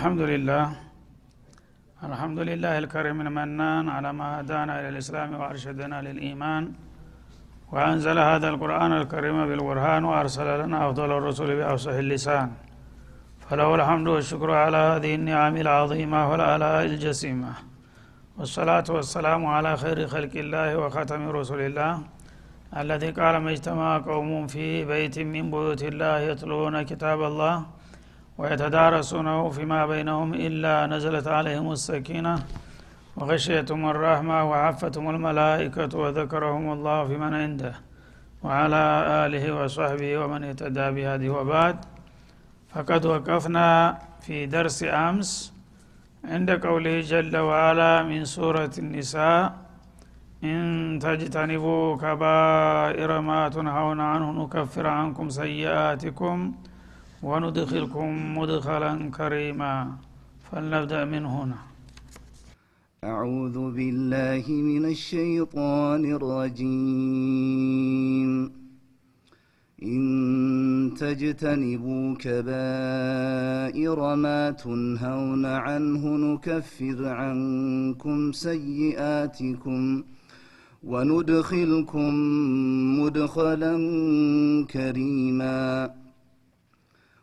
الحمد لله الحمد لله الكريم المنان على ما هدانا إلى الإسلام وأرشدنا للإيمان وأنزل هذا القرآن الكريم بالبرهان وأرسل لنا أفضل الرسل بأفصح اللسان. فله الحمد والشكر على هذه النعم العظيمة والآلاء الجسيمة. والصلاة والسلام على خير خلق الله وختم رسل الله الذي قال ما اجتمع قوم في بيت من بيوت الله يتلون كتاب الله ويتدارسونه فيما بينهم إلا نزلت عليهم السكينة وغشيتهم الرحمة وعفتهم الملائكة وذكرهم الله في من عنده وعلى آله وصحبه ومن اهتدى بهذه وبعد. فقد وقفنا في درس أمس عند قوله جل وعلا من سورة النساء إن تجتنبوا كبائر ما تنهون عنه نكفر عنكم سيئاتكم وندخلكم مدخلا كريما. فلنبدأ من هنا. أعوذ بالله من الشيطان الرجيم. إن تجتنبوا كبائر ما تنهون عنه نكفر عنكم سيئاتكم وندخلكم مدخلا كريما.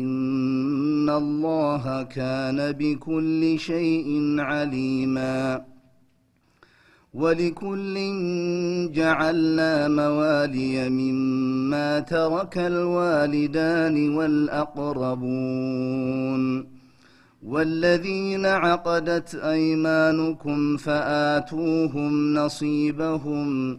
إن الله كان بكل شيء عليما. ولكل جعلنا موالي مما ترك الوالدان والأقربون. والذين عقدت أيمانكم فآتوهم نصيبهم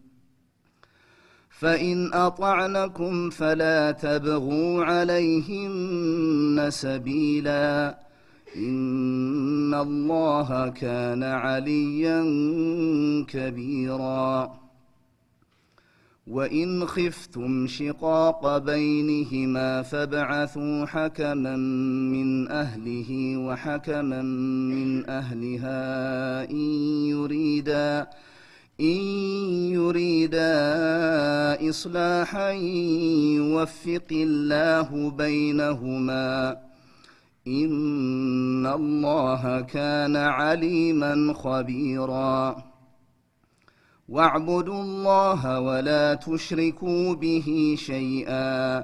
فان اطعنكم فلا تبغوا عليهن سبيلا ان الله كان عليا كبيرا وان خفتم شقاق بينهما فابعثوا حكما من اهله وحكما من اهلها ان يريدا إن يريدا إصلاحا يوفق الله بينهما. إن الله كان عليما خبيرا. واعبدوا الله ولا تشركوا به شيئا.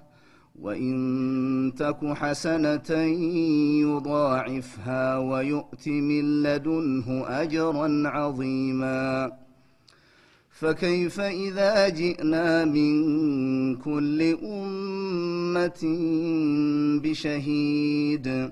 وإن تك حسنة يضاعفها ويؤت من لدنه أجرا عظيما. فكيف إذا جئنا من كل أمة بشهيد؟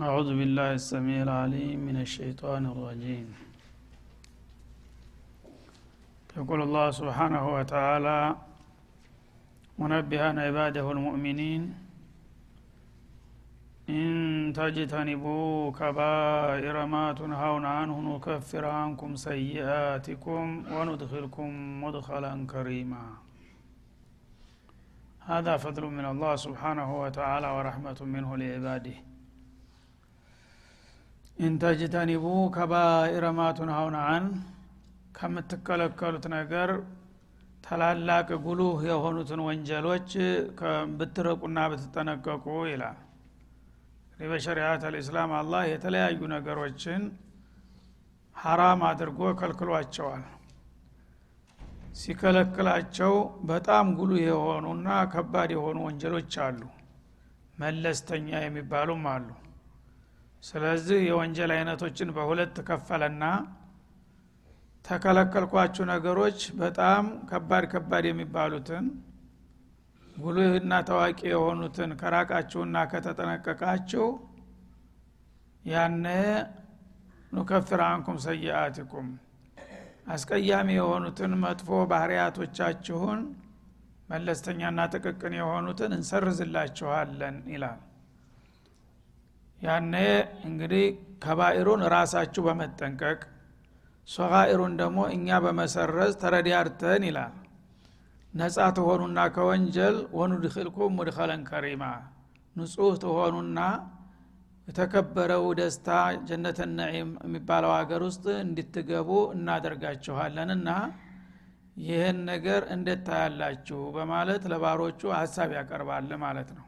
أعوذ بالله السميع العليم من الشيطان الرجيم. يقول الله سبحانه وتعالى منبها عباده المؤمنين إن تجتنبوا كبائر ما تنهون عنه نكفر عنكم سيئاتكم وندخلكم مدخلا كريما. هذا فضل من الله سبحانه وتعالى ورحمة منه لعباده. ኢንተጅተኒቡ ከባኢረ ማ ቱንሀውነ ከምትከለከሉት ነገር ታላላቅ ጉሉህ የሆኑትን ወንጀሎች ብትረቁና ብትጠነቀቁ ይላል። እንግዲህ በሸሪዓት አልእስላም አላህ የተለያዩ ነገሮችን ሀራም አድርጎ ከልክሏቸዋል። ሲከለክላቸው በጣም ጉሉህ የሆኑና ከባድ የሆኑ ወንጀሎች አሉ። መለስተኛ የሚባሉም አሉ ስለዚህ የወንጀል አይነቶችን በሁለት ከፈለና ተከለከልኳችሁ ነገሮች በጣም ከባድ ከባድ የሚባሉትን ጉልህና ታዋቂ የሆኑትን ከራቃችሁና ከተጠነቀቃችሁ ያነ ኑከፍር አንኩም ሰይአትኩም አስቀያሚ የሆኑትን መጥፎ ባህርያቶቻችሁን መለስተኛና ጥቅቅን የሆኑትን እንሰርዝላችኋለን ይላል ያኔ እንግዲህ ከባኢሩን ራሳችሁ በመጠንቀቅ ሶጋኢሩን ደግሞ እኛ በመሰረዝ ተረዳርተን ይላል። ነጻ ትሆኑና ከወንጀል ወኑድክልኩም ሙድኸለን ከሪማ። ንጹህ ትሆኑና የተከበረው ደስታ ጀነተ ነዒም የሚባለው ሀገር ውስጥ እንድትገቡ እናደርጋችኋለንና ይህን ነገር እንዴት ታያላችሁ በማለት ለባሮቹ ሀሳብ ያቀርባል ማለት ነው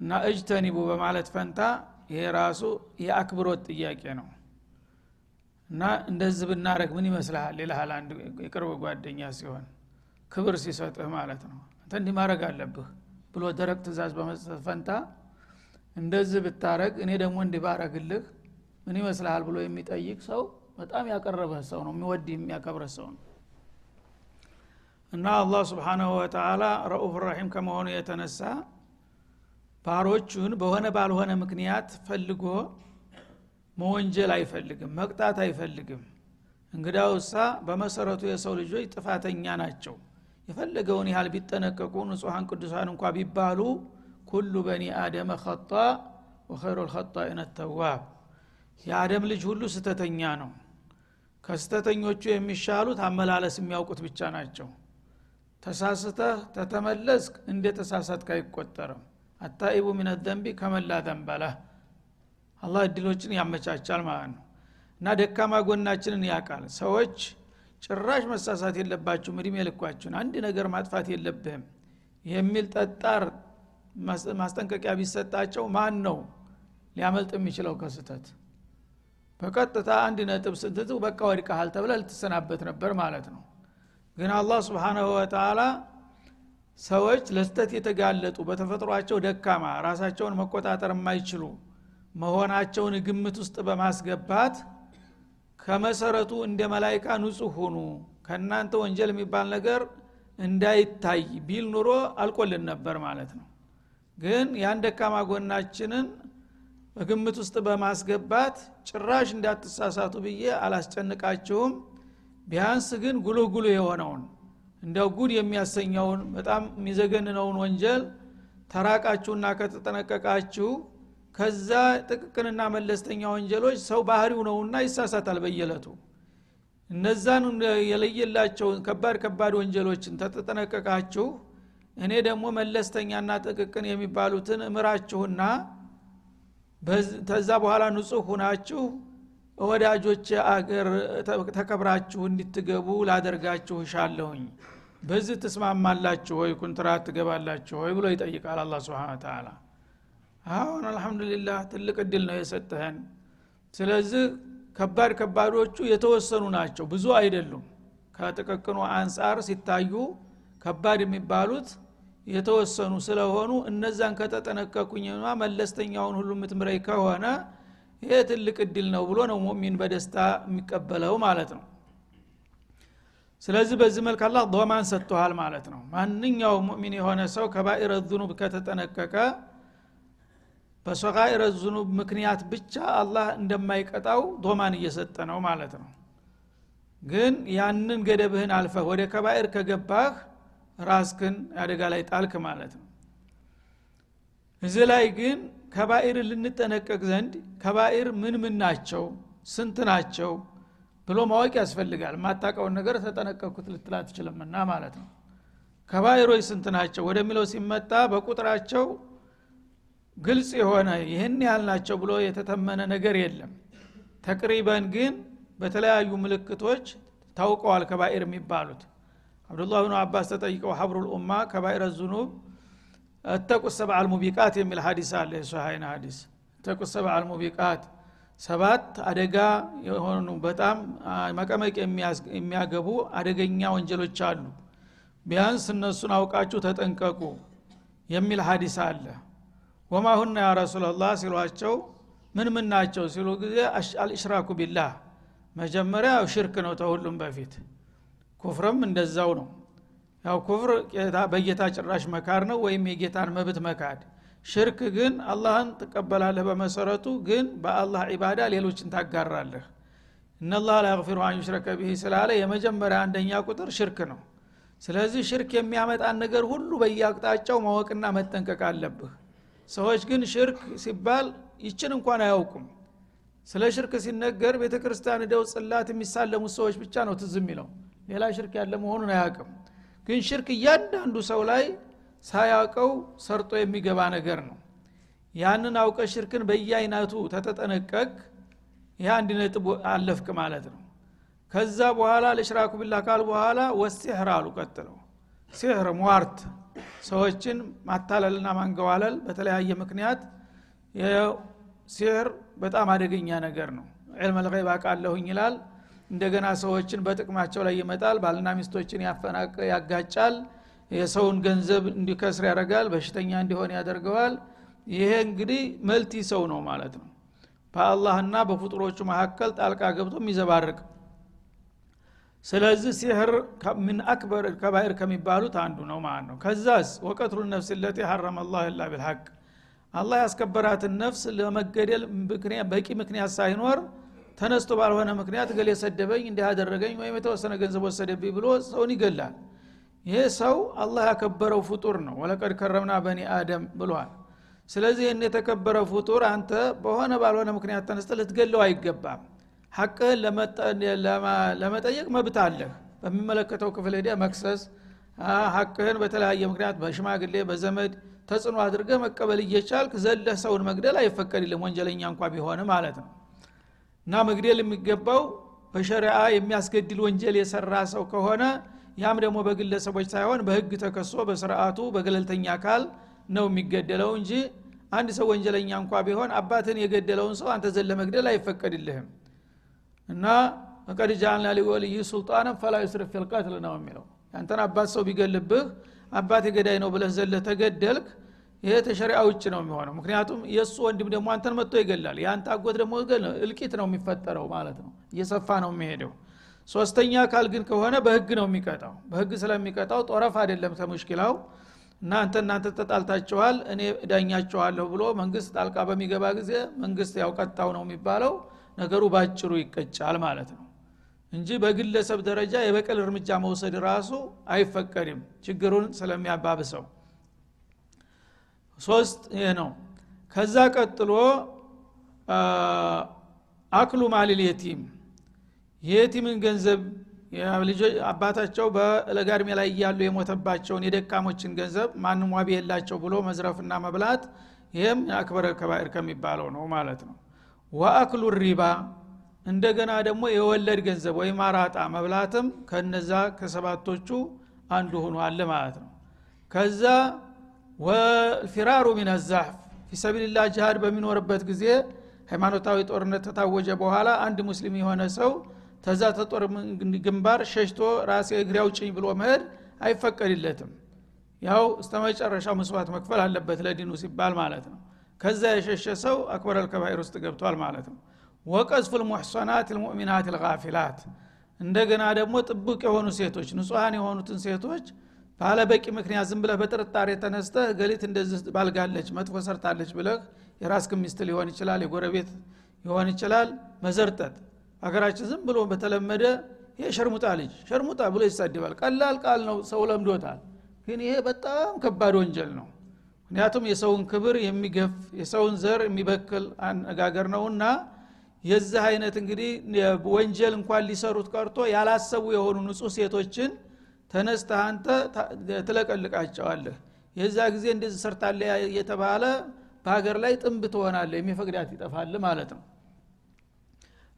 እና እጅተኒቡ በማለት ፈንታ ይሄ ራሱ የአክብሮት ጥያቄ ነው። እና እንደዚህ ብናረግ ምን ይመስልሃል? ይልሃል አንድ የቅርብ ጓደኛ ሲሆን ክብር ሲሰጥህ ማለት ነው። አንተ እንዲህ ማድረግ አለብህ ብሎ ደረቅ ትእዛዝ በመስጠት ፈንታ እንደዚህ ብታረግ እኔ ደግሞ እንዲህ ባረግልህ ምን ይመስልሃል ብሎ የሚጠይቅ ሰው በጣም ያቀረበህ ሰው ነው። የሚወድ የሚያከብረህ ሰው ነው። እና አላህ ስብሓናሁ ወተላ ረኡፍ ራሒም ከመሆኑ የተነሳ ባሮቹን በሆነ ባልሆነ ምክንያት ፈልጎ መወንጀል አይፈልግም መቅጣት አይፈልግም። እንግዳውሳ በመሰረቱ የሰው ልጆች ጥፋተኛ ናቸው። የፈለገውን ያህል ቢጠነቀቁ ንጹሐን ቅዱሳን እንኳ ቢባሉ ኩሉ በኒ አደመ ኸጣ ወኸይሩ ልኸጣኢነ ተዋብ። የአደም ልጅ ሁሉ ስተተኛ ነው። ከስተተኞቹ የሚሻሉት አመላለስ የሚያውቁት ብቻ ናቸው። ተሳስተህ ተተመለስክ እንደ ተሳሳትክ አይቆጠርም አታኢቡ ሚን ዘንቢ ከመላ ዘንበለህ አላህ እድሎችን ያመቻቻል ማለት ነው። እና ደካማ ጎናችንን ያውቃል። ሰዎች ጭራሽ መሳሳት የለባችሁም እድሜ ልኳችሁን አንድ ነገር ማጥፋት የለብህም የሚል ጠጣር ማስጠንቀቂያ ቢሰጣቸው ማን ነው ሊያመልጥ የሚችለው ከስተት በቀጥታ አንድ ነጥብ ስትቱ በቃ ወድቀሃል ተብለ ልትሰናበት ነበር ማለት ነው። ግን አላህ ስብሓናሁ ወተላ ሰዎች ለስተት የተጋለጡ በተፈጥሯቸው ደካማ ራሳቸውን መቆጣጠር የማይችሉ መሆናቸውን ግምት ውስጥ በማስገባት ከመሰረቱ እንደ መላይካ ንጹህ ሁኑ ከእናንተ ወንጀል የሚባል ነገር እንዳይታይ ቢል ኑሮ አልቆልን ነበር ማለት ነው። ግን ያን ደካማ ጎናችንን በግምት ውስጥ በማስገባት ጭራሽ እንዳትሳሳቱ ብዬ አላስጨንቃችሁም። ቢያንስ ግን ጉልህ ጉልህ የሆነውን እንደ ጉድ የሚያሰኘውን በጣም የሚዘገንነውን ወንጀል ተራቃችሁና ከተጠነቀቃችሁ ከዛ ጥቅቅንና መለስተኛ ወንጀሎች ሰው ባህሪው ነውና ይሳሳታል በየለቱ እነዛን የለየላቸውን ከባድ ከባድ ወንጀሎችን ተተጠነቀቃችሁ እኔ ደግሞ መለስተኛና ጥቅቅን የሚባሉትን እምራችሁና ተዛ በኋላ ንጹህ ሁናችሁ ወዳጆች አገር ተከብራችሁ እንድትገቡ ላደርጋችሁ እሻለሁኝ። በዚህ ትስማማላችሁ ወይ? ኩንትራት ትገባላችሁ ወይ ብሎ ይጠይቃል አላ ስብን ተላ አሁን አልሐምዱሊላህ ትልቅ እድል ነው የሰጠህን። ስለዚህ ከባድ ከባዶቹ የተወሰኑ ናቸው ብዙ አይደሉም። ከጥቅቅኑ አንጻር ሲታዩ ከባድ የሚባሉት የተወሰኑ ስለሆኑ እነዛን ከተጠነቀቁኝማ መለስተኛውን ሁሉ የምትምረኝ ከሆነ ይሄ ትልቅ እድል ነው ብሎ ነው ሙሚን በደስታ የሚቀበለው ማለት ነው። ስለዚህ በዚህ መልክ አላህ ዶማን ሰጥቶሃል ማለት ነው። ማንኛውም ሙእሚን የሆነ ሰው ከባኢረ ዙኑብ ከተጠነቀቀ በሰቃኢረ ዙኑብ ምክንያት ብቻ አላህ እንደማይቀጣው ዶማን እየሰጠ ነው ማለት ነው። ግን ያንን ገደብህን አልፈህ ወደ ከባኢር ከገባህ ራስክን አደጋ ላይ ጣልክ ማለት ነው። እዚህ ላይ ግን ከባኢር ልንጠነቀቅ ዘንድ ከባኢር ምን ምን ናቸው? ስንት ናቸው? ብሎ ማወቅ ያስፈልጋል። ማታቀውን ነገር ተጠነቀቅኩት ልትላ ትችልምና ማለት ነው። ከባይሮች ስንት ናቸው ወደሚለው ሲመጣ በቁጥራቸው ግልጽ የሆነ ይህን ያህል ናቸው ብሎ የተተመነ ነገር የለም። ተቅሪበን ግን በተለያዩ ምልክቶች ታውቀዋል ከባኢር የሚባሉት። አብዱላህ ብኑ አባስ ተጠይቀው ሀብሩል ኡማ ከባኢረ ዙኑብ እተቁ ሰብዓ አልሙቢቃት የሚል ሀዲስ አለ የሶሀይን ሀዲስ እተቁ ሰብዓ አልሙቢቃት ሰባት አደጋ የሆኑ በጣም መቀመቅ የሚያገቡ አደገኛ ወንጀሎች አሉ። ቢያንስ እነሱን አውቃችሁ ተጠንቀቁ የሚል ሀዲስ አለ። ወማሁና ያ ረሱላላህ ሲሏቸው ምን ምን ናቸው ሲሉ ጊዜ አልእሽራኩ ቢላህ መጀመሪያ ሽርክ ነው ተሁሉም በፊት። ኩፍርም እንደዛው ነው ያው ኩፍር በጌታ ጭራሽ መካድ ነው ወይም የጌታን መብት መካድ። ሽርክ ግን አላህን ትቀበላለህ በመሰረቱ ግን በአላህ ዒባዳ ሌሎችን ታጋራለህ። እነላህ ላ የግፊሩ ብሂ ስላለ የመጀመሪያ አንደኛ ቁጥር ሽርክ ነው። ስለዚህ ሽርክ የሚያመጣን ነገር ሁሉ በየአቅጣጫው ማወቅና መጠንቀቅ አለብህ። ሰዎች ግን ሽርክ ሲባል ይችን እንኳን አያውቁም። ስለ ሽርክ ሲነገር ቤተ ክርስቲያን ደው ጽላት የሚሳለሙት ሰዎች ብቻ ነው ትዝ የሚለው። ሌላ ሽርክ ያለ መሆኑን አያውቅም ግን ሽርክ እያንዳንዱ ሰው ላይ ሳያውቀው ሰርጦ የሚገባ ነገር ነው። ያንን አውቀ ሽርክን በየአይነቱ ተተጠነቀቅ ይህ አንድ ነጥብ አለፍክ ማለት ነው። ከዛ በኋላ ለሽራኩ ቢላ ካል በኋላ ወሲሕር አሉ ቀጥለው። ሲሕር ሟርት ሰዎችን ማታለልና ማንገዋለል በተለያየ ምክንያት ሲሕር በጣም አደገኛ ነገር ነው። ዕልመ ልገይብ አቃለሁኝ ይላል እንደገና ሰዎችን በጥቅማቸው ላይ ይመጣል ባልና ሚስቶችን ያጋጫል የሰውን ገንዘብ እንዲከስር ያደርጋል በሽተኛ እንዲሆን ያደርገዋል። ይሄ እንግዲህ መልቲ ሰው ነው ማለት ነው። በአላህና በፍጡሮቹ መካከል ጣልቃ ገብቶ የሚዘባርቅ። ስለዚህ ሲህር ምን አክበር ከባይር ከሚባሉት አንዱ ነው ማለት ነው። ከዛስ ወቀትሉ ነፍስ ለቲ ሐረመ ላሁ ላ ቢልሐቅ። አላህ ያስከበራትን ነፍስ ለመገደል በቂ ምክንያት ሳይኖር ተነስቶ ባልሆነ ምክንያት ገሌ ሰደበኝ እንዲህ አደረገኝ ወይም የተወሰነ ገንዘብ ወሰደብኝ ብሎ ሰውን ይገላል። ይሄ ሰው አላህ ያከበረው ፍጡር ነው። ወለቀድ ከረምና በኒ አደም ብሏል። ስለዚህ ይህን የተከበረ ፍጡር አንተ በሆነ ባልሆነ ምክንያት ተነስተ ልትገለው አይገባም። ሐቅህን ለመጠየቅ መብት አለህ። በሚመለከተው ክፍል ሄደ መክሰስ ሐቅህን በተለያየ ምክንያት በሽማግሌ በዘመድ ተጽዕኖ አድርገህ መቀበል እየቻልክ ዘለህ ሰውን መግደል አይፈቀድልም ወንጀለኛ እንኳ ቢሆን ማለት ነው እና መግደል የሚገባው በሸሪአ የሚያስገድል ወንጀል የሰራ ሰው ከሆነ ያም ደግሞ በግለሰቦች ሳይሆን በህግ ተከሶ በስርአቱ በገለልተኛ አካል ነው የሚገደለው እንጂ አንድ ሰው ወንጀለኛ እንኳ ቢሆን አባትን የገደለውን ሰው አንተ ዘለ መግደል አይፈቀድልህም። እና ፈቀድ ጃአልና ሊወልይ ሱልጣንን ፈላ ዩስርፍ ፊልቀትል ነው የሚለው። ያንተን አባት ሰው ቢገልብህ አባቴ ገዳይ ነው ብለህ ዘለ ተገደልክ ይሄ ተሸሪያ ውጭ ነው የሚሆነው። ምክንያቱም የእሱ ወንድም ደግሞ አንተን መጥቶ ይገላል። የአንተ አጎት ደግሞ እልቂት ነው የሚፈጠረው ማለት ነው። እየሰፋ ነው የሚሄደው። ሶስተኛ አካል ግን ከሆነ በህግ ነው የሚቀጣው። በህግ ስለሚቀጣው ጦረፍ አይደለም ተሙሽኪላው። እናንተ እናንተ ተጣልታችኋል እኔ እዳኛችኋለሁ ብሎ መንግስት ጣልቃ በሚገባ ጊዜ መንግስት ያው ቀጣው ነው የሚባለው። ነገሩ ባጭሩ ይቀጫል ማለት ነው። እንጂ በግለሰብ ደረጃ የበቀል እርምጃ መውሰድ ራሱ አይፈቀድም። ችግሩን ስለሚያባብሰው ሶስት ይህ ነው። ከዛ ቀጥሎ አክሉ ማሊል የቲም። የየቲምን ገንዘብ አባታቸው በለጋድሜ ላይ እያሉ የሞተባቸውን የደካሞችን ገንዘብ ማንም ዋቢ የላቸው ብሎ መዝረፍና መብላት ይህም አክበረ ከባኤር ከሚባለው ነው ማለት ነው። ወአክሉ ሪባ እንደገና ደግሞ የወለድ ገንዘብ ወይም አራጣ መብላትም ከነዛ ከሰባቶቹ አንዱ ሆኗል ማለት ነው። ከዛ ወልፊራሩ ሚን ዛሕፍ ፊሰቢልላህ ጅሃድ በሚኖርበት ጊዜ ሃይማኖታዊ ጦርነት ተታወጀ በኋላ አንድ ሙስሊም የሆነ ሰው ተዛ ተጦር ግንባር ሸሽቶ ራሴ እግሬ አውጭኝ ብሎ መሄድ አይፈቀድለትም። ያው እስተ መጨረሻው መስዋዕት መክፈል አለበት ለዲኑ ሲባል ማለት ነው። ከዛ የሸሸ ሰው አክበር አልከባይር ውስጥ ገብቷል ማለት ነው። ወቀዝፉ ልሙሕሰናት ልሙእሚናት ልጋፊላት እንደገና ደግሞ ጥቡቅ የሆኑ ሴቶች ንጹሐን የሆኑትን ሴቶች ባለበቂ ምክንያት ዝም ብለህ በጥርጣሬ ተነስተህ ገሊት እንደዚህ ባልጋለች መጥፎ ሰርታለች ብለህ የራስክ ሚስት ሊሆን ይችላል የጎረቤት ሊሆን ይችላል መዘርጠጥ ሀገራችን ዝም ብሎ በተለመደ ይሄ ሸርሙጣ ልጅ ሸርሙጣ ብሎ ይሳደባል ቀላል ቃል ነው ሰው ለምዶታል። ግን ይሄ በጣም ከባድ ወንጀል ነው። ምክንያቱም የሰውን ክብር የሚገፍ የሰውን ዘር የሚበክል አነጋገር ነውና የዚህ አይነት እንግዲህ ወንጀል እንኳን ሊሰሩት ቀርቶ ያላሰቡ የሆኑ ንጹህ ሴቶችን ተነስተህ አንተ ትለቀልቃቸዋለህ። የዛ ጊዜ እንደዚህ ሰርታለ የተባለ በሀገር ላይ ጥንብ ትሆናለ የሚፈቅዳት ይጠፋል ማለት ነው።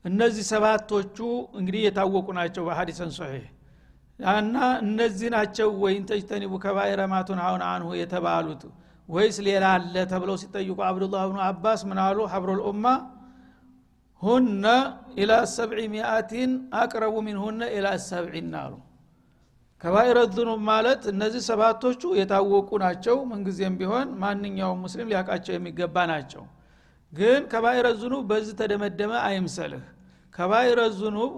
እነዚህ ሰባቶቹ እንግዲህ የታወቁ ናቸው በሀዲሰን ሶሒህ። እና እነዚህ ናቸው ወይን ተጅተኒቡ ከባይረ አሁን አንሁ የተባሉት ወይስ ሌላ አለ ተብለው ሲጠይቁ አብዱላህ ብኑ አባስ ምን አሉ? ሀብሩል ኡማ ሁነ ኢላ ሰብዒ ሚአቲን አቅረቡ ሚንሁነ ኢላ ሰብዒን አሉ ከባይረ ዝኑብ ማለት እነዚህ ሰባቶቹ የታወቁ ናቸው። ምንጊዜም ቢሆን ማንኛውም ሙስሊም ሊያውቃቸው የሚገባ ናቸው። ግን ከባይረ ዝኑብ በዚህ ተደመደመ አይምሰልህ። ከባይረ ዝኑብ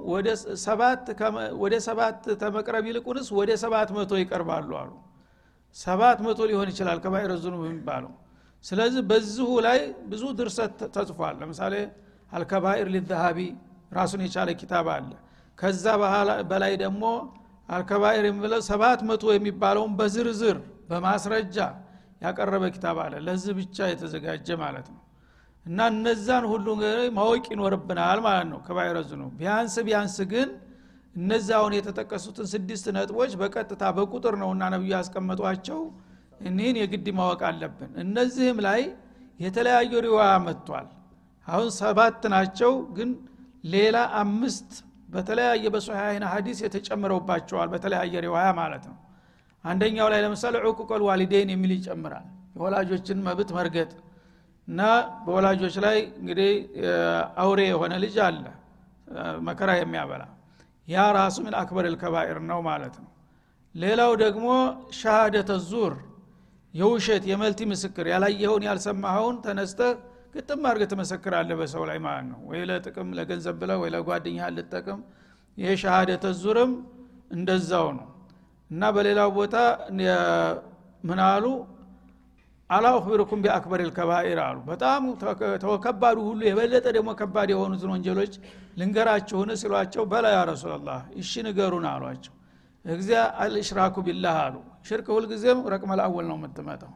ወደ ሰባት ተመቅረብ ይልቁንስ ወደ ሰባት መቶ ይቀርባሉ አሉ። ሰባት መቶ ሊሆን ይችላል ከባይረ ዝኑብ የሚባለው። ስለዚህ በዚሁ ላይ ብዙ ድርሰት ተጽፏል። ለምሳሌ አልከባኢር ሊዛሃቢ ራሱን የቻለ ኪታብ አለ። ከዛ በላይ ደግሞ አልከባኢር የሚለው ሰባት መቶ የሚባለውን በዝርዝር በማስረጃ ያቀረበ ኪታብ አለ። ለዚህ ብቻ የተዘጋጀ ማለት ነው። እና እነዛን ሁሉ ማወቅ ይኖርብናል ማለት ነው ከባይረ ዝኑብ ቢያንስ ቢያንስ ግን እነዛውን የተጠቀሱትን ስድስት ነጥቦች በቀጥታ በቁጥር ነውና ነቢዩ ያስቀመጧቸው እኒህን የግድ ማወቅ አለብን። እነዚህም ላይ የተለያዩ ሪዋያ መጥቷል። አሁን ሰባት ናቸው ግን ሌላ አምስት በተለያየ በሶሐይን ሀዲስ የተጨምረውባቸዋል በተለያየ ሪዋያ ማለት ነው። አንደኛው ላይ ለምሳሌ ዑቁቀል ዋሊዴን የሚል ይጨምራል። የወላጆችን መብት መርገጥ እና በወላጆች ላይ እንግዲህ አውሬ የሆነ ልጅ አለ መከራ የሚያበላ ያ ራሱ ምን አክበር ልከባኢር ነው ማለት ነው። ሌላው ደግሞ ሻሃደተ ዙር የውሸት የመልቲ ምስክር ያላየኸውን ያልሰማኸውን ተነስተህ ግጥም አድርገህ ትመሰክራለህ በሰው ላይ ማለት ነው። ወይ ለጥቅም ለገንዘብ ብለ ወይ ለጓደኛ ልጠቅም። ይሄ ሻሃደተ ዙርም እንደዛው ነው። እና በሌላው ቦታ ምን አሉ? አላ አክቢርኩም ቢአክበር ልከባኢር አሉ። በጣም ተወከባዱ ሁሉ የበለጠ ደግሞ ከባድ የሆኑትን ወንጀሎች ልንገራችሁን ሲሏቸው በላ ያ ረሱላላህ እሺ ንገሩን አሏቸው። እግዚያ አልእሽራኩ ቢላህ አሉ። ሽርክ ሁልጊዜም ረቅመል አወል ነው የምትመጣው።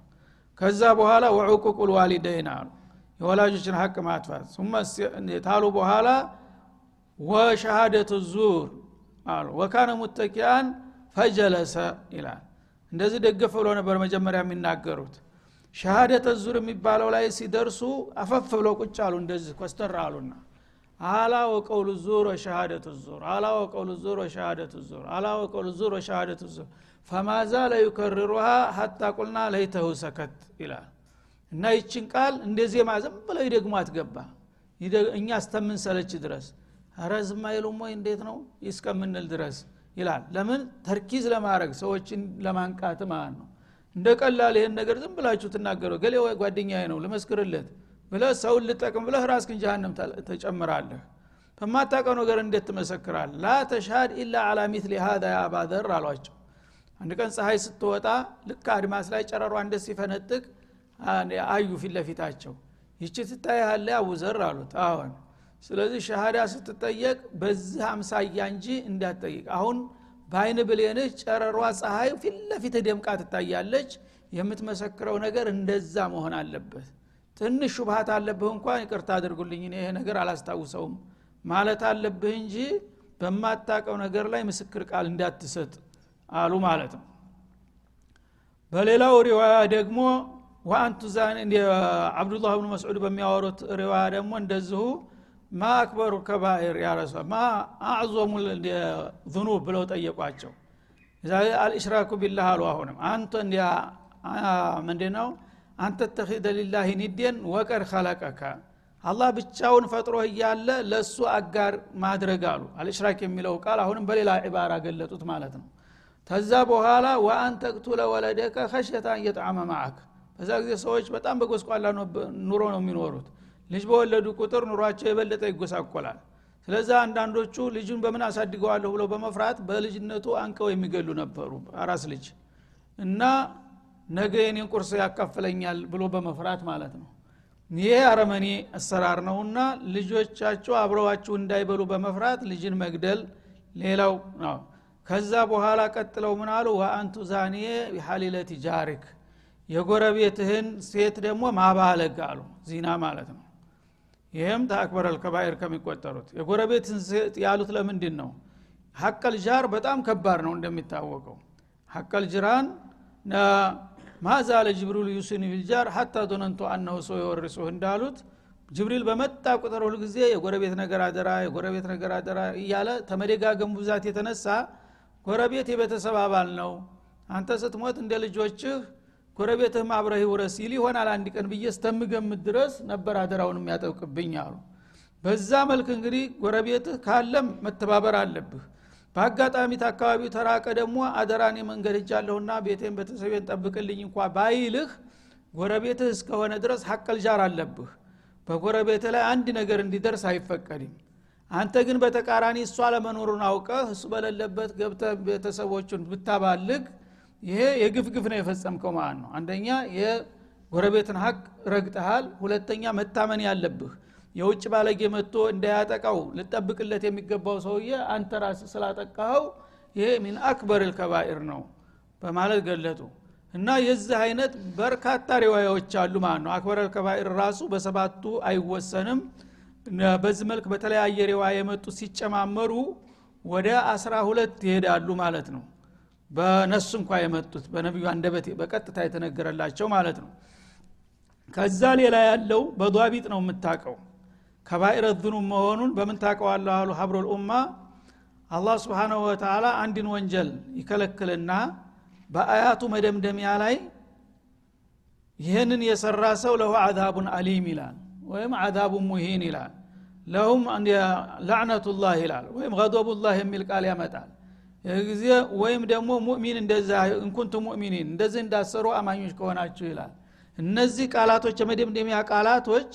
ከዛ በኋላ ወዑቁቁ ልዋሊደይን አሉ የወላጆችን ሀቅ ማጥፋት። ታሉ በኋላ وشهادة الزور አሉ። وكان متكئا فجلس ይላል። እንደዚህ ደገፍ ብሎ ነበር መጀመሪያ የሚናገሩት። شهادة الزور የሚባለው ላይ ሲደርሱ አፈፍ ብለው ቁጭ አሉ። እንደዚህ ኮስተር አሉና ألا وقول الزور وشهادة الزور ألا وقول الزور وشهادة الزور ألا وقول الزور وشهادة الزور። فما زال يكررها حتى قلنا ليته سكت ይላል እና ይችን ቃል እንደ ዜማ ዝም ብለው ይደግሞ አትገባ። እኛ እስተምንሰለች ድረስ። ረ ዝም ወይ? እንዴት ነው? እስከምንል ድረስ ይላል። ለምን? ተርኪዝ ለማድረግ ሰዎችን ለማንቃት ማለት ነው። እንደ ቀላል ይህን ነገር ዝም ብላችሁ ትናገረው ገሌ ጓደኛዬ ነው ልመስክርለት ብለህ ሰውን ልጠቅም ብለህ ራስክን ጃሃንም ተጨምራለህ። በማታቀው ነገር እንዴት ትመሰክራል ላ ተሽሃድ ኢላ አላ ሚትሊ ሀዛ ያ አባዘር አሏቸው። አንድ ቀን ፀሐይ ስትወጣ ልክ አድማስ ላይ ጨረሯ እንደ ሲፈነጥቅ አዩ ፊት ለፊታቸው። ይቺ ትታያለ አቡዘር አሉት። አሁን ስለዚህ ሸሃዳ ስትጠየቅ በዚህ አምሳያ እንጂ እንዳትጠይቅ። አሁን በአይን ብሌንህ ጨረሯ ፀሐይ ፊት ለፊት ደምቃ ትታያለች። የምትመሰክረው ነገር እንደዛ መሆን አለበት። ትንሽ ሹብሃት አለብህ እንኳን ይቅርታ አድርጉልኝ ይሄ ነገር አላስታውሰውም ማለት አለብህ እንጂ በማታቀው ነገር ላይ ምስክር ቃል እንዳትሰጥ አሉ ማለት ነው። በሌላው ሪዋያ ደግሞ ወአንቱ ዛን አብዱላህ ብኑ መስዑድ በሚያወሩት ሪዋያ ደግሞ እንደዚሁ ማ አክበሩ ከባኤር ያረሷ ማ አዕዞሙ ዙኑብ ብለው ጠየቋቸው። አልእሽራኩ ቢላህ አሉ አሁንም። አንተ እንዲያ ምንድ ነው? አንተ ተኺደ ሊላህ ኒዴን ወቀድ ከለቀከ አላህ ብቻውን ፈጥሮህ እያለ ለእሱ አጋር ማድረግ አሉ። አልእሽራክ የሚለው ቃል አሁንም በሌላ ዒባራ ገለጡት ማለት ነው። ተዛ በኋላ ወአን ተቅቱለ ወለደከ ከሸታ እየጣመ ማዕክ በዛ ጊዜ ሰዎች በጣም በጎስቋላ ኑሮ ነው የሚኖሩት። ልጅ በወለዱ ቁጥር ኑሯቸው የበለጠ ይጎሳቆላል። ስለዚ አንዳንዶቹ ልጁን በምን አሳድገዋለሁ ብለው በመፍራት በልጅነቱ አንቀው የሚገሉ ነበሩ አራስ ልጅ። እና ነገ የኔን ቁርስ ያካፍለኛል ብሎ በመፍራት ማለት ነው። ይሄ አረመኔ አሰራር ነውና ልጆቻቸው አብረዋችሁ እንዳይበሉ በመፍራት ልጅን መግደል ሌላው ነው። ከዛ በኋላ ቀጥለው ምን አሉ? ወአንቱ ዛኒየ ቢሐሊለቲ ጃሪክ የጎረቤትህን ሴት ደግሞ ማባለግ አሉ። ዚና ማለት ነው። ይህም ተአክበር አልከባይር ከሚቆጠሩት። የጎረቤትን ሴት ያሉት ለምንድን ነው? ሀቀል ጃር በጣም ከባድ ነው እንደሚታወቀው። حق الجيران ما زال جبريل يوصيني بالجار حتى ظننت أنه سيورثه እንዳሉት ጅብሪል በመጣ ቁጥር ሁል ጊዜ የጎረቤት ነገር አደራ የጎረቤት ነገር አደራ እያለ ተመደጋገሙ ብዛት የተነሳ ጎረቤት የቤተሰብ አባል ነው። አንተ ስትሞት እንደ ልጆችህ ጎረቤትህም አብረህ ውረስ ይል ይሆናል አንድ ቀን ብዬ እስተምገምት ድረስ ነበር አደራውን የሚያጠብቅብኝ አሉ። በዛ መልክ እንግዲህ ጎረቤትህ ካለም መተባበር አለብህ። በአጋጣሚ አካባቢው ተራቀ ደግሞ አደራኔ መንገድ እጃለሁና ቤቴን ቤተሰቤን ጠብቅልኝ እንኳ ባይልህ ጎረቤትህ እስከሆነ ድረስ ሀቀል ጃር አለብህ። በጎረቤትህ ላይ አንድ ነገር እንዲደርስ አይፈቀድም። አንተ ግን በተቃራኒ እሷ ለመኖሩን አውቀህ እሱ በሌለበት ገብተ ቤተሰቦቹን ብታባልግ ይሄ የግፍ ግፍ ነው የፈጸምከው ማለት ነው። አንደኛ የጎረቤትን ሀቅ ረግጠሃል ሁለተኛ መታመን ያለብህ። የውጭ ባለጌ መጥቶ እንዳያጠቃው ልጠብቅለት የሚገባው ሰውዬ አንተ ራስ ስላጠቃኸው ይሄ ሚን አክበር ልከባኢር ነው በማለት ገለጡ። እና የዚህ አይነት በርካታ ሪዋያዎች አሉ ማለት ነው። አክበር ልከባኢር ራሱ በሰባቱ አይወሰንም። በዚህ መልክ በተለያየ ሪዋያ የመጡ ሲጨማመሩ ወደ አስራ ሁለት ይሄዳሉ ማለት ነው በነሱ እንኳ የመጡት በነቢዩ አንደበት በቀጥታ የተነገረላቸው ማለት ነው። ከዛ ሌላ ያለው በዷቢጥ ነው የምታቀው ከባኢረ ዝኑብ መሆኑን በምን ታቀዋለሁ አሉ ሀብሮል ኡማ? አላህ ስብሓናሁ ወተላ አንድን ወንጀል ይከለክልና በአያቱ መደምደሚያ ላይ ይህንን የሰራ ሰው ለሁ አዛቡን አሊም ይላል ወይም አዛቡን ሙሂን ይላል። ለሁም ላዕነቱላህ ይላል ወይም ገዶቡላህ የሚል ቃል ያመጣል ጊዜ ወይም ደግሞ ሙእሚን እንደዛ እንኩንቱ ሙእሚኒን እንደዚህ እንዳሰሩ አማኞች ከሆናችሁ ይላል። እነዚህ ቃላቶች የመደምደሚያ ቃላቶች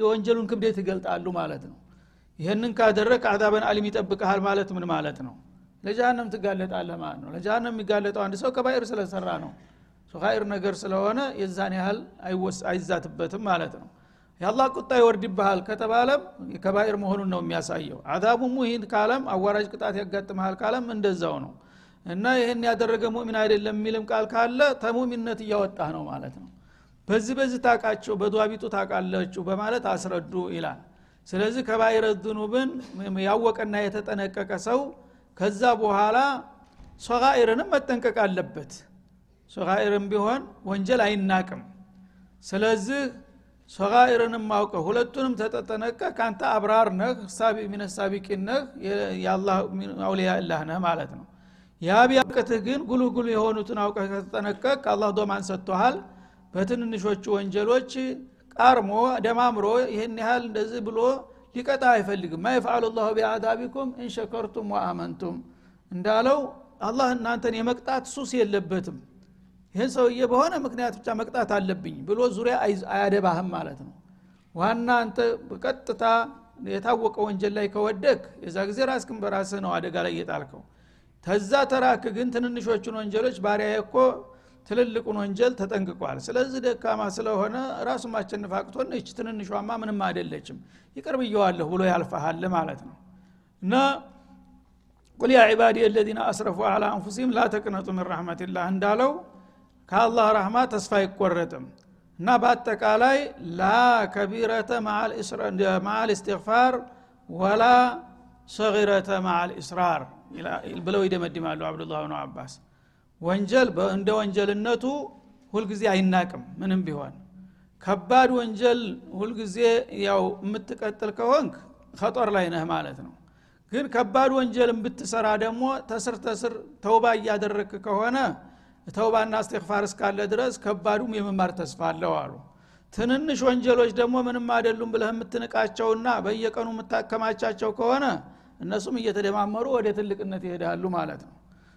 የወንጀሉን ክብደት ይገልጣሉ ማለት ነው። ይህንን ካደረግ አዛበን አሊም ይጠብቀሃል ማለት ምን ማለት ነው? ለጃሃንም ትጋለጣለህ ማለት ነው። ለጃሃንም የሚጋለጠው አንድ ሰው ከባይር ስለሰራ ነው። ሶኻይር ነገር ስለሆነ የዛን ያህል አይዛትበትም ማለት ነው የአላህ ቁጣ ይወርድብሃል ከተባለም ከባይር መሆኑን ነው የሚያሳየው። አዛቡ ሙሂን ካለም አዋራጅ ቅጣት ያጋጥመሃል ካለም እንደዛው ነው። እና ይህን ያደረገ ሙእሚን አይደለም የሚልም ቃል ካለ ተሙሚነት እያወጣህ ነው ማለት ነው። በዚህ በዚህ ታቃቸው በዷቢጡ ታቃለችሁ በማለት አስረዱ ይላል። ስለዚህ ከባይረ ዝኑብን ያወቀና የተጠነቀቀ ሰው ከዛ በኋላ ሶጋኢርንም መጠንቀቅ አለበት። ሶጋኢርም ቢሆን ወንጀል አይናቅም። ስለዚህ ሶጋኢርንም ማውቀ ሁለቱንም ተጠጠነቀ። ከአንተ አብራር ነህ ሳቢ ሚነ ሳቢቂን ነህ የአላህ አውሊያ እላህ ነህ ማለት ነው። የአብያቅትህ ግን ጉልህ የሆኑትን አውቀህ ከተጠነቀቅ አላህ ዶማን ሰጥቶሃል። በትንንሾቹ ወንጀሎች ቃርሞ ደማምሮ ይህን ያህል እንደዚህ ብሎ ሊቀጣ አይፈልግም። ማ የፍአሉ ላሁ ቢአዛቢኩም እንሸከርቱም ወአመንቱም እንዳለው አላህ እናንተን የመቅጣት ሱስ የለበትም ይህን ሰውዬ በሆነ ምክንያት ብቻ መቅጣት አለብኝ ብሎ ዙሪያ አያደባህም ማለት ነው። ዋና አንተ በቀጥታ የታወቀ ወንጀል ላይ ከወደቅ የዛ ጊዜ ራስክን በራስህ ነው አደጋ ላይ እየጣልከው ተዛ ተራክ ግን ትንንሾቹን ወንጀሎች ባሪያ እኮ ትልልቁን ወንጀል ተጠንቅቋል። ስለዚህ ደካማ ስለሆነ ራሱ ማቸንፍ አቅቶን እች ትንንሿማ ምንም አይደለችም። ይቅር ብየዋለሁ ብሎ ያልፈሃል ማለት ነው። እና ቁል ያ ዒባዲ አለዚነ አስረፉ አላ አንፉሲም ላ ተቅነጡ ምን ረሕመትላህ እንዳለው ከአላህ ረህማ ተስፋ አይቆረጥም። እና በአጠቃላይ ላ ከቢረተ ማዓል እስትግፋር ወላ ሰጊረተ ማዓል እስራር ብለው ይደመድማሉ አብዱላህ ብኑ አባስ። ወንጀል እንደ ወንጀልነቱ ሁልጊዜ አይናቅም ምንም ቢሆን። ከባድ ወንጀል ሁልጊዜ ያው የምትቀጥል ከሆንክ ከጦር ላይ ነህ ማለት ነው። ግን ከባድ ወንጀልን ብትሰራ ደግሞ ተስር ተስር ተውባ እያደረክ ከሆነ ተውባና እስትግፋር እስካለ ድረስ ከባዱም የመማር ተስፋ አለው አሉ። ትንንሽ ወንጀሎች ደግሞ ምንም አይደሉም ብለህ የምትንቃቸውና በየቀኑ የምታከማቻቸው ከሆነ እነሱም እየተደማመሩ ወደ ትልቅነት ይሄዳሉ ማለት ነው።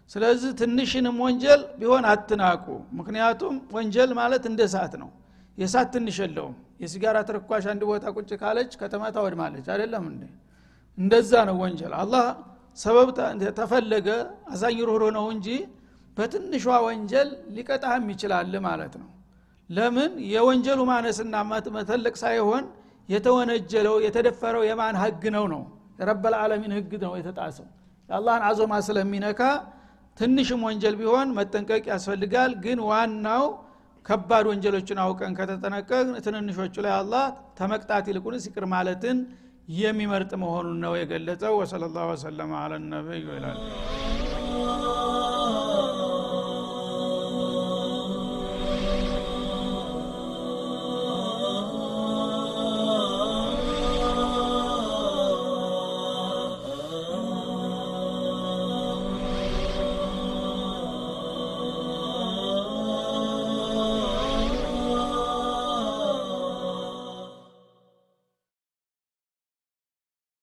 ስለዚህ ትንሽንም ወንጀል ቢሆን አትናቁ። ምክንያቱም ወንጀል ማለት እንደ እሳት ነው። የእሳት ትንሽ የለውም። የሲጋራ ተረኳሽ አንድ ቦታ ቁጭ ካለች ከተማ ታወድማለች። አይደለም እንዴ? እንደዛ ነው ወንጀል። አላህ ሰበብ ተፈለገ አዛኝ ሩህሩህ ነው እንጂ በትንሿ ወንጀል ሊቀጣህም ይችላል ማለት ነው። ለምን? የወንጀሉ ማነስና መተለቅ ሳይሆን የተወነጀለው የተደፈረው የማን ህግ ነው ነው? የረበልዓለሚን ህግ ነው የተጣሰው። የአላህን አዞማ ስለሚነካ ትንሽም ወንጀል ቢሆን መጠንቀቅ ያስፈልጋል። ግን ዋናው ከባድ ወንጀሎችን አውቀን ከተጠነቀቅ ትንንሾቹ ላይ አላህ ተመቅጣት ይልቁንስ ይቅር ማለትን የሚመርጥ መሆኑን ነው የገለጸው። ወሰለ ላሁ ወሰለማ አለ ይላል